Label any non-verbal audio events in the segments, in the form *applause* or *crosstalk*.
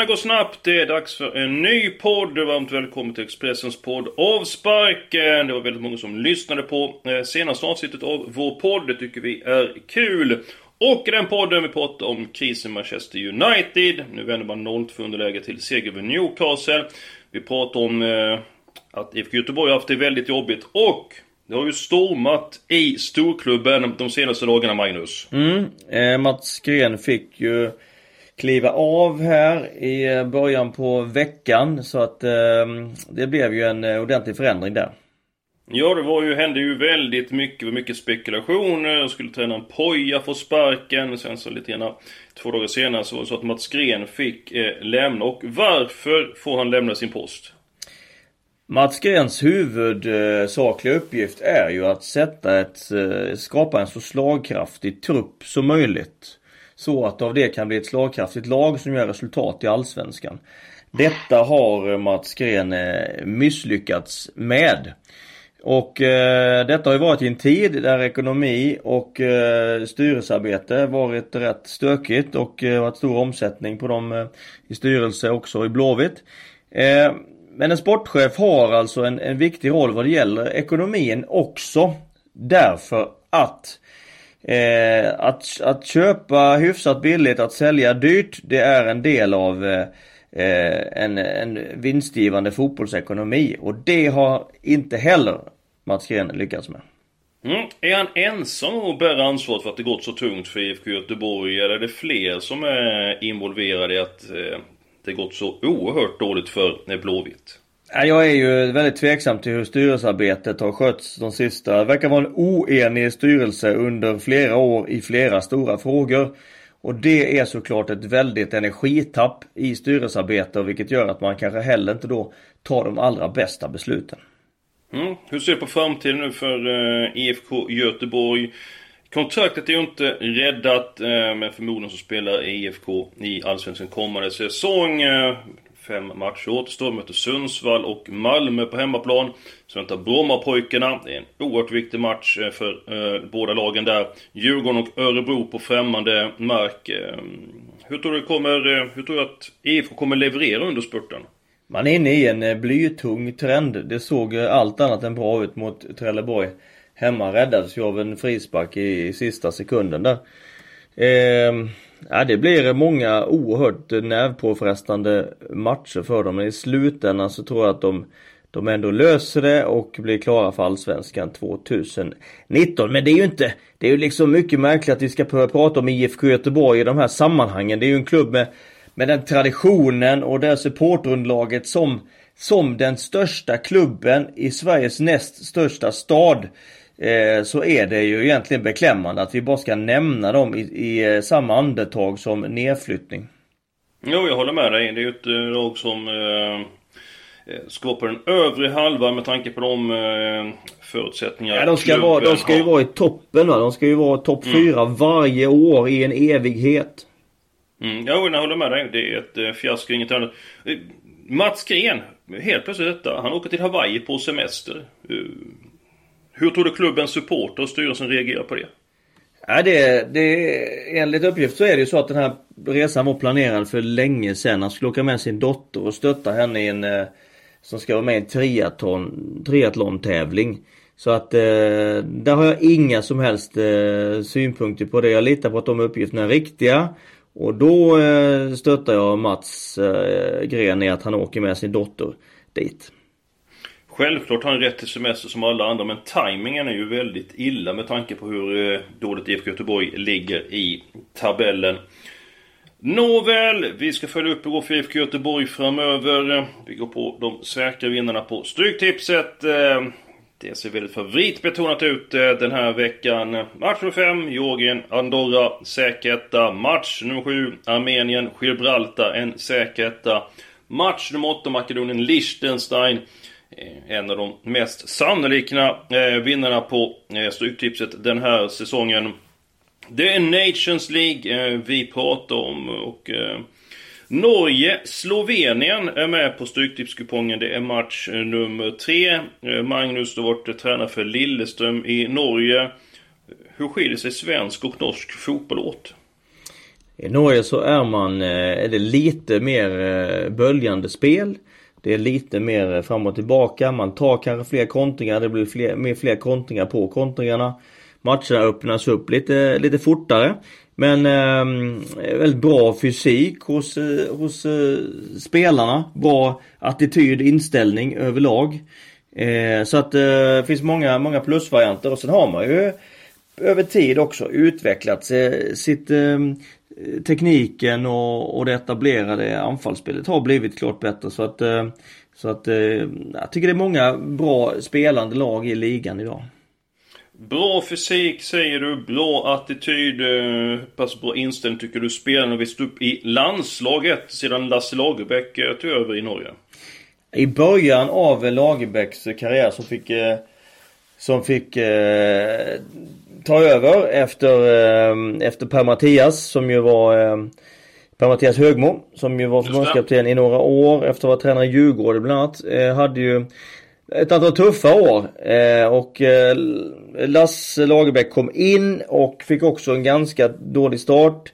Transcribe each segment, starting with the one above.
Veckorna går snabbt, det är dags för en ny podd. Varmt välkommen till Expressens podd Avsparken. Det var väldigt många som lyssnade på eh, senaste avsnittet av vår podd. Det tycker vi är kul. Och i den podden vi pratar om krisen Manchester United. Nu vänder man 0-2 underläge till seger över Newcastle. Vi pratar om eh, att IFK Göteborg har haft det väldigt jobbigt och det har ju stormat i storklubben de senaste dagarna, Magnus. Mm, eh, Mats Gren fick ju kliva av här i början på veckan så att eh, det blev ju en ordentlig förändring där. Ja, det var ju, hände ju väldigt mycket, mycket spekulationer. Skulle tränaren Poja få sparken? Sen så lite grann, två dagar senare så var det så att Mats Gren fick eh, lämna. Och varför får han lämna sin post? Mats Grens huvudsakliga uppgift är ju att sätta ett, eh, skapa en så slagkraftig trupp som möjligt. Så att av det kan bli ett slagkraftigt lag som gör resultat i Allsvenskan. Detta har Mats Gren eh, misslyckats med. Och eh, detta har ju varit i en tid där ekonomi och eh, styrelsearbete varit rätt stökigt och eh, varit stor omsättning på dem eh, i styrelse också i Blåvitt. Eh, men en sportchef har alltså en, en viktig roll vad det gäller ekonomin också. Därför att Eh, att, att köpa hyfsat billigt, att sälja dyrt, det är en del av eh, eh en, en vinstgivande fotbollsekonomi. Och det har inte heller Mats Gren lyckats med. Mm. Är han ensam och bär ansvaret för att det gått så tungt för IFK Göteborg? Eller är det fler som är involverade i att eh, det gått så oerhört dåligt för Blåvitt? Jag är ju väldigt tveksam till hur styrelsearbetet har skötts de sista. Det verkar vara en oenig styrelse under flera år i flera stora frågor. Och det är såklart ett väldigt energitapp i styrelsearbete vilket gör att man kanske heller inte då tar de allra bästa besluten. Mm. Hur ser du på framtiden nu för eh, IFK Göteborg? Kontraktet är ju inte räddat, eh, men förmodligen så spelar IFK i Allsvenskan kommande säsong. Eh, Fem matcher återstår. Möter Sundsvall och Malmö på hemmaplan. Så väntar Brommapojkarna. Det är en oerhört viktig match eh, för eh, båda lagen där. Djurgården och Örebro på främmande mark. Eh, hur tror du kommer, eh, hur tror du att IFK kommer leverera under spurten? Man är inne i en eh, blytung trend. Det såg allt annat än bra ut mot Trelleborg. Hemma räddades ju av en frispark i, i sista sekunden där. Eh, Ja, det blir många oerhört nervpåfrestande matcher för dem. Men i slutändan så tror jag att de, de ändå löser det och blir klara för Allsvenskan 2019. Men det är ju inte, det är ju liksom mycket märkligt att vi ska börja prata om IFK Göteborg i de här sammanhangen. Det är ju en klubb med, med den traditionen och det supporterunderlaget som, som den största klubben i Sveriges näst största stad eh, så är det ju egentligen beklämmande att vi bara ska nämna dem i, i eh, samma andetag som nedflyttning. Jo, jag håller med dig. Det är ju ett eh, lag som eh, ska vara på den övre halvan med tanke på de eh, förutsättningar ja, de ska, vara, de ska ju vara i toppen va. De ska ju vara topp mm. fyra varje år i en evighet. Mm, jo, jag håller med dig. Det är ett eh, fiasko, inget annat. Mats Gren, helt plötsligt detta. Han åker till Hawaii på semester. Hur tror du klubbens supporter och styrelsen reagerar på det? Ja, det, det, enligt uppgift så är det ju så att den här resan var planerad för länge sedan. Han skulle åka med sin dotter och stötta henne i en eh, som ska vara med i en triathlon, triathlon-tävling. Så att eh, där har jag inga som helst eh, synpunkter på det. Jag litar på att de uppgifterna är riktiga. Och då eh, stöttar jag Mats eh, Gren i att han åker med sin dotter dit. Självklart har han rätt till semester som alla andra men tajmingen är ju väldigt illa med tanke på hur eh, dåligt IFK Göteborg ligger i tabellen. Nåväl, vi ska följa upp hur går för IFK Göteborg framöver. Vi går på de säkra vinnarna på Stryktipset. Eh, det ser väldigt favoritbetonat ut eh, den här veckan. Match nummer 5, Georgien, Andorra, säker Match nummer 7, Armenien, Gibraltar, en säker Match nummer 8, Makedonien, Liechtenstein. Eh, en av de mest sannolika eh, vinnarna på eh, Stryktipset den här säsongen. Det är Nations League vi pratar om och Norge, Slovenien är med på Stryktipskupongen. Det är match nummer tre. Magnus, du har varit tränare för Lilleström i Norge. Hur skiljer sig svensk och norsk fotboll åt? I Norge så är man, är det lite mer böljande spel. Det är lite mer fram och tillbaka. Man tar kanske fler kontringar. Det blir fler, mer fler kontringar på kontringarna. Matcherna öppnas upp lite, lite fortare. Men eh, väldigt bra fysik hos, eh, hos eh, spelarna. Bra attityd, inställning överlag. Eh, så att eh, det finns många, många plusvarianter och sen har man ju över tid också utvecklat sitt ehm, tekniken och, och det etablerade anfallsspelet har blivit klart bättre så att eh, så att jag tycker det är många bra spelande lag i ligan idag. Bra fysik säger du, bra attityd, hur pass bra inställning tycker du spelarna visst upp i landslaget sedan Lasse Lagerbäck eh, tog över i Norge? I början av Lagerbäcks karriär som fick som fick eh, ta över efter, eh, efter Per-Mattias som ju var eh, Per-Mattias Högmo som ju var förbundskapten i några år efter att ha tränare i Djurgården bland annat. Eh, hade ju ett antal tuffa år eh, och eh, Lasse Lagerbäck kom in och fick också en ganska dålig start.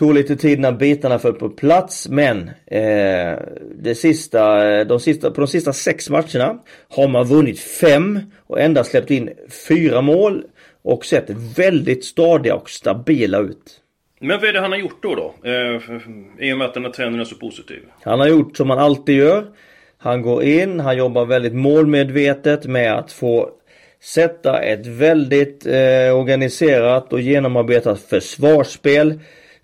Tog lite tid när bitarna föll på plats men eh, det sista, de sista, på de sista sex matcherna har man vunnit fem och endast släppt in fyra mål och sett väldigt stadiga och stabila ut. Men vad är det han har gjort då då? Eh, I och med att den här trenden är så positiv. Han har gjort som han alltid gör. Han går in, han jobbar väldigt målmedvetet med att få sätta ett väldigt eh, organiserat och genomarbetat försvarsspel.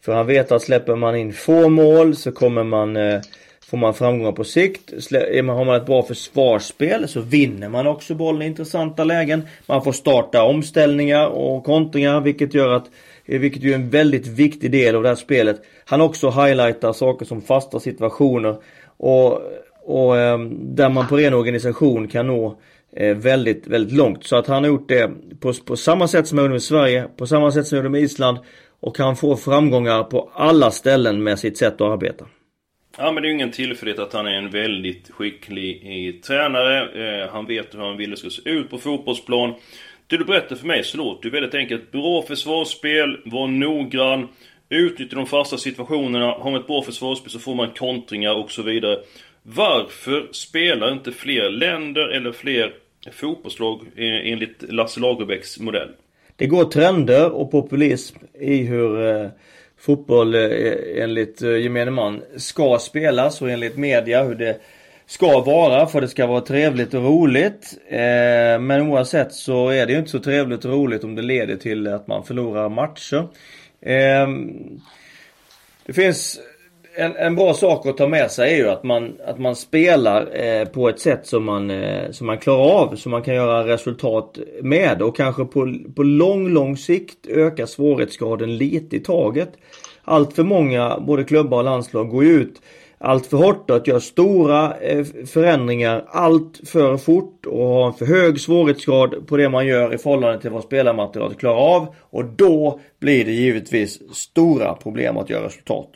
För han vet att släpper man in få mål så kommer man eh, Får man framgångar på sikt, har man ett bra försvarsspel så vinner man också bollen i intressanta lägen. Man får starta omställningar och kontringar vilket gör att eh, vilket ju är en väldigt viktig del av det här spelet. Han också highlightar saker som fasta situationer och, och ehm, där man på ren organisation kan nå eh, väldigt, väldigt långt. Så att han har gjort det på, på samma sätt som han gjorde med Sverige, på samma sätt som han gjorde med Island och han får framgångar på alla ställen med sitt sätt att arbeta. Ja men det är ju ingen tillfällighet att han är en väldigt skicklig eh, tränare. Eh, han vet hur han vill det ska se ut på fotbollsplan. Det du berättar för mig så låter ju väldigt enkelt. Bra försvarsspel, var noggrann, utnyttja de fasta situationerna. Har man ett bra försvarsspel så får man kontringar och så vidare. Varför spelar inte fler länder eller fler fotbollslag eh, enligt Lasse Lagerbäcks modell? Det går trender och populism i hur eh, fotboll eh, enligt eh, gemene man ska spelas och enligt media hur det ska vara för det ska vara trevligt och roligt. Eh, men oavsett så är det ju inte så trevligt och roligt om det leder till att man förlorar matcher. Eh, det finns en, en bra sak att ta med sig är ju att man, att man spelar eh, på ett sätt som man, eh, som man klarar av, som man kan göra resultat med och kanske på, på lång, lång sikt öka svårighetsgraden lite i taget. Allt för många, både klubbar och landslag, går ut allt för hårt och att göra stora eh, förändringar allt för fort och ha en för hög svårighetsgrad på det man gör i förhållande till vad spelarmaterialet klarar av. Och då blir det givetvis stora problem att göra resultat.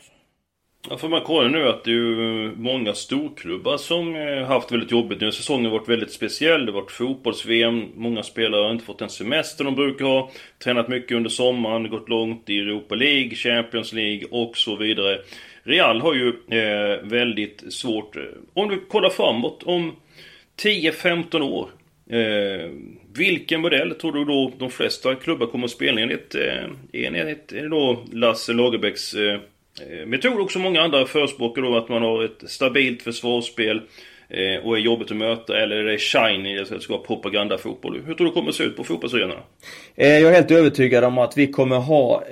Ja, för man kollar nu att det är ju många storklubbar som eh, haft väldigt jobbigt nu. Säsongen har varit väldigt speciell. Det har varit fotbolls-VM. Många spelare har inte fått den semester de brukar ha. Tränat mycket under sommaren, gått långt i Europa League, Champions League och så vidare. Real har ju eh, väldigt svårt. Eh, om du kollar framåt, om 10-15 år. Eh, vilken modell tror du då de flesta klubbar kommer att spela enligt? Eh, enligt är det då Lasse Lagerbäcks eh, Eh, Men jag tror också många andra förespråkar då att man har ett stabilt försvarsspel eh, och är jobbigt att möta eller är det shiny, det ska vara propagandafotboll. Hur tror du det kommer att se ut på fotbollsarenorna? Eh, jag är helt övertygad om att vi kommer ha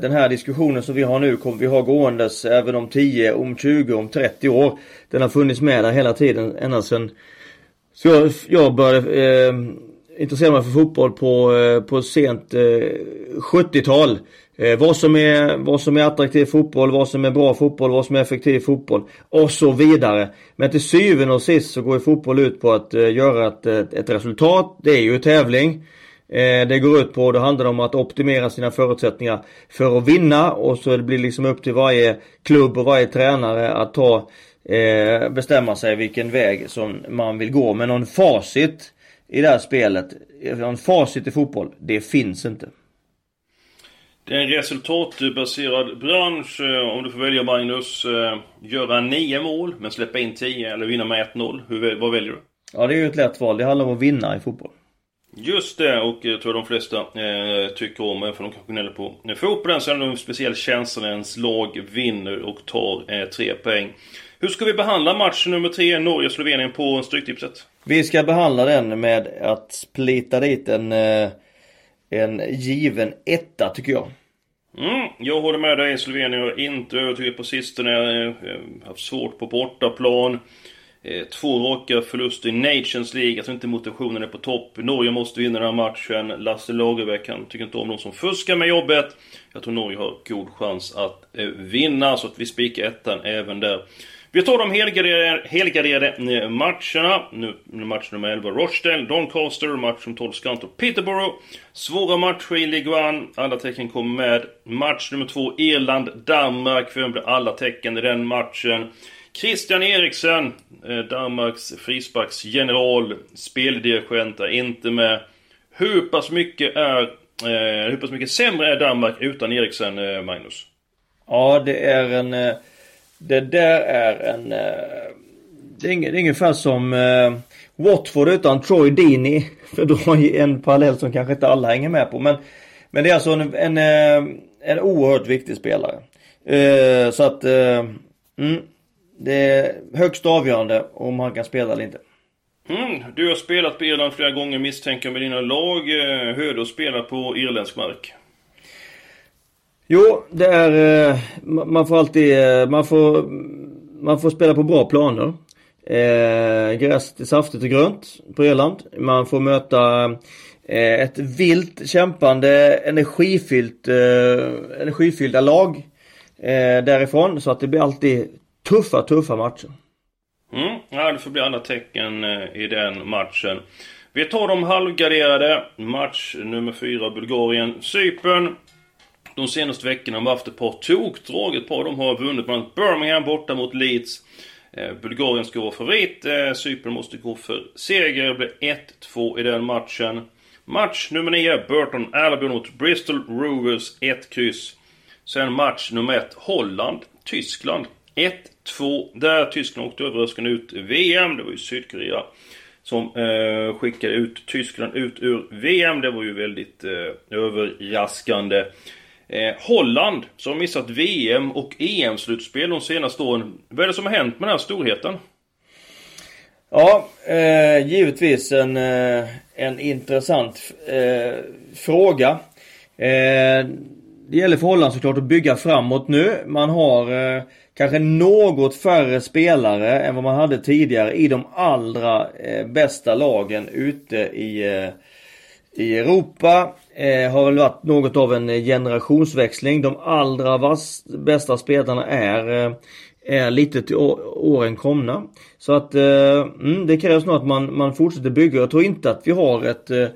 den här diskussionen som vi har nu kommer vi ha gåendes även om 10, om 20, om 30 år. Den har funnits med där hela tiden ända sedan så jag, jag började eh, intressera mig för fotboll på, på sent eh, 70-tal. Eh, vad, som är, vad som är attraktiv fotboll, vad som är bra fotboll, vad som är effektiv fotboll och så vidare. Men till syvende och sist så går ju fotboll ut på att eh, göra ett, ett, ett, resultat. Det är ju tävling. eh, det går ut på. det handlar om att optimera sina förutsättningar för att vinna och så det blir liksom upp till varje klubb och varje tränare att ta eh, bestämma sig vilken väg som man vill gå. Men någon facit i det här spelet, någon facit i fotboll, det finns inte. Det är en resultatbaserad bransch. Eh, om du får välja Magnus, eh, göra nio mål men släppa in 10 eller vinna med 1-0. vad väljer du? Ja, det är ju ett lätt val. Det handlar om att vinna i fotboll. Just det, och jag tror de flesta eh, tycker om, för de kanske gnäller på fotbollen, så är det en speciell känsla när ens lag vinner och tar eh, tre poäng. Hur ska vi behandla match nummer tre, Norge-Slovenien, på Stryktipset? Vi ska behandla den med att splita dit en, eh, en given etta, tycker jag. Mm, jag håller med dig. Slovenien har inte övertygat på sistone. Eh, jag har haft svårt på bortaplan. Eh, två raka förluster i Nations League. Jag tror inte motivationen är på topp. Norge måste vinna den här matchen. Lasse Lagerbäck, han tycker inte om de som fuskar med jobbet. Jag tror Norge har god chans att eh, vinna, så att vi spikar ettan även där. Vi tar de helgarderade eh, matcherna. Nu, match nummer 11 Rochdale, Doncaster, match nummer 12 Skantor, Peterborough. Svåra matcher i Ligue 1. Alla tecken kommer med. Match nummer 2 Irland, Danmark. Vem blir alla tecken i den matchen? Christian Eriksen, eh, Danmarks frisparksgeneral, speldirigent, är inte med. Hur pass mycket är, eh, hur pass mycket sämre är Danmark utan Eriksen, Magnus? Ja, det är en... Det där är en... Eh, det är, ungefär som eh, Watford utan Troy Deeney. *laughs* För att dra en parallell som kanske inte alla hänger med på. Men, men det är alltså en, en, eh, en oerhört viktig spelare. Så att... Mm, det är högst avgörande om han kan spela eller inte. Mm, du har spelat på Irland flera gånger misstänker med dina lag. Hur är det att spela på irländsk mark? Jo, det är... Eh, man får alltid... Eh, man får, man får spela på bra planer. Eh, gräs är saftigt och grönt på Irland. Man får möta eh, ett vilt, kämpande, energifyllt, eh, energifyllda lag eh, därifrån. Så att det blir alltid tuffa, tuffa matcher. Mm, ja, det får bli andra tecken eh, i den matchen. Vi tar de halvgarderade. Match nummer 4, Bulgarien, Cypern. De senaste veckorna har haft ett par tokdrag. Ett par av dem har vunnit. Bland annat Birmingham borta mot Leeds. Eh, Bulgarien ska vara favorit. Eh, Cypern måste gå för seger. Det blir 1-2 i den matchen. Match nummer 9, Burton Albion mot Bristol Rovers. 1 kryss. Sen match nummer 1, Holland, Tyskland. 1-2 där Tyskland åkte överraskande ut VM. Det var ju Sydkorea som eh, skickade ut Tyskland ut ur VM. Det var ju väldigt eh, överraskande. Eh, Holland som har missat VM och EM-slutspel de senaste åren. Vad är det som har hänt med den här storheten? Ja, eh, givetvis en, eh, en intressant eh, fråga. Eh, det gäller för Holland såklart att bygga framåt nu. Man har eh, kanske något färre spelare än vad man hade tidigare i de allra eh, bästa lagen ute i, eh, i Europa. Eh, har väl varit något av en eh, generationsväxling. De allra vass, bästa spelarna är, eh, är lite till åren komna. Så att eh, mm, det krävs nog att man, man fortsätter bygga. Jag tror inte att vi har ett, eh,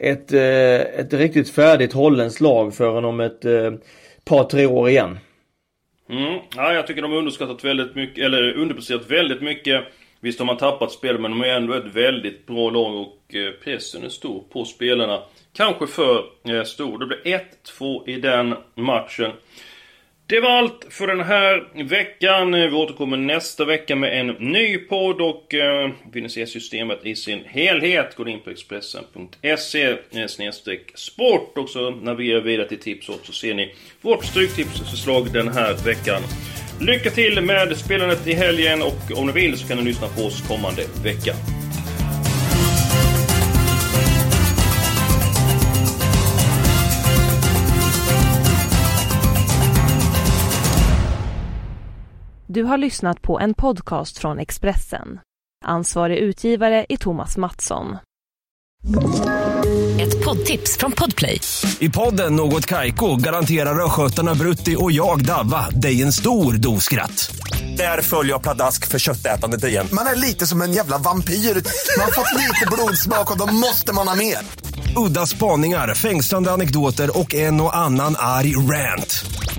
ett, ett riktigt färdigt holländskt lag förrän om ett par tre år igen. Mm. Ja, jag tycker de har underskattat väldigt mycket, eller underpresterat väldigt mycket. Visst har man tappat spel, men de är ändå ett väldigt bra lag och pressen är stor på spelarna. Kanske för eh, stor. Det blir 1-2 i den matchen. Det var allt för den här veckan. Eh, vi återkommer nästa vecka med en ny podd och eh, vill ni se systemet i sin helhet gå in på Expressen.se eh, sport och så navigerar vidare till tips och så ser ni vårt stryktipsförslag den här veckan. Lycka till med spelandet i helgen och om ni vill så kan ni lyssna på oss kommande vecka. Du har lyssnat på en podcast från Expressen. Ansvarig utgivare är Thomas Mattsson. Ett poddtips från Podplay. I podden Något Kaiko garanterar östgötarna Brutti och jag, Davva, dig en stor dos skratt. Där följer jag pladask för köttätandet igen. Man är lite som en jävla vampyr. Man har fått lite blodsmak och då måste man ha mer. Udda spaningar, fängslande anekdoter och en och annan arg rant.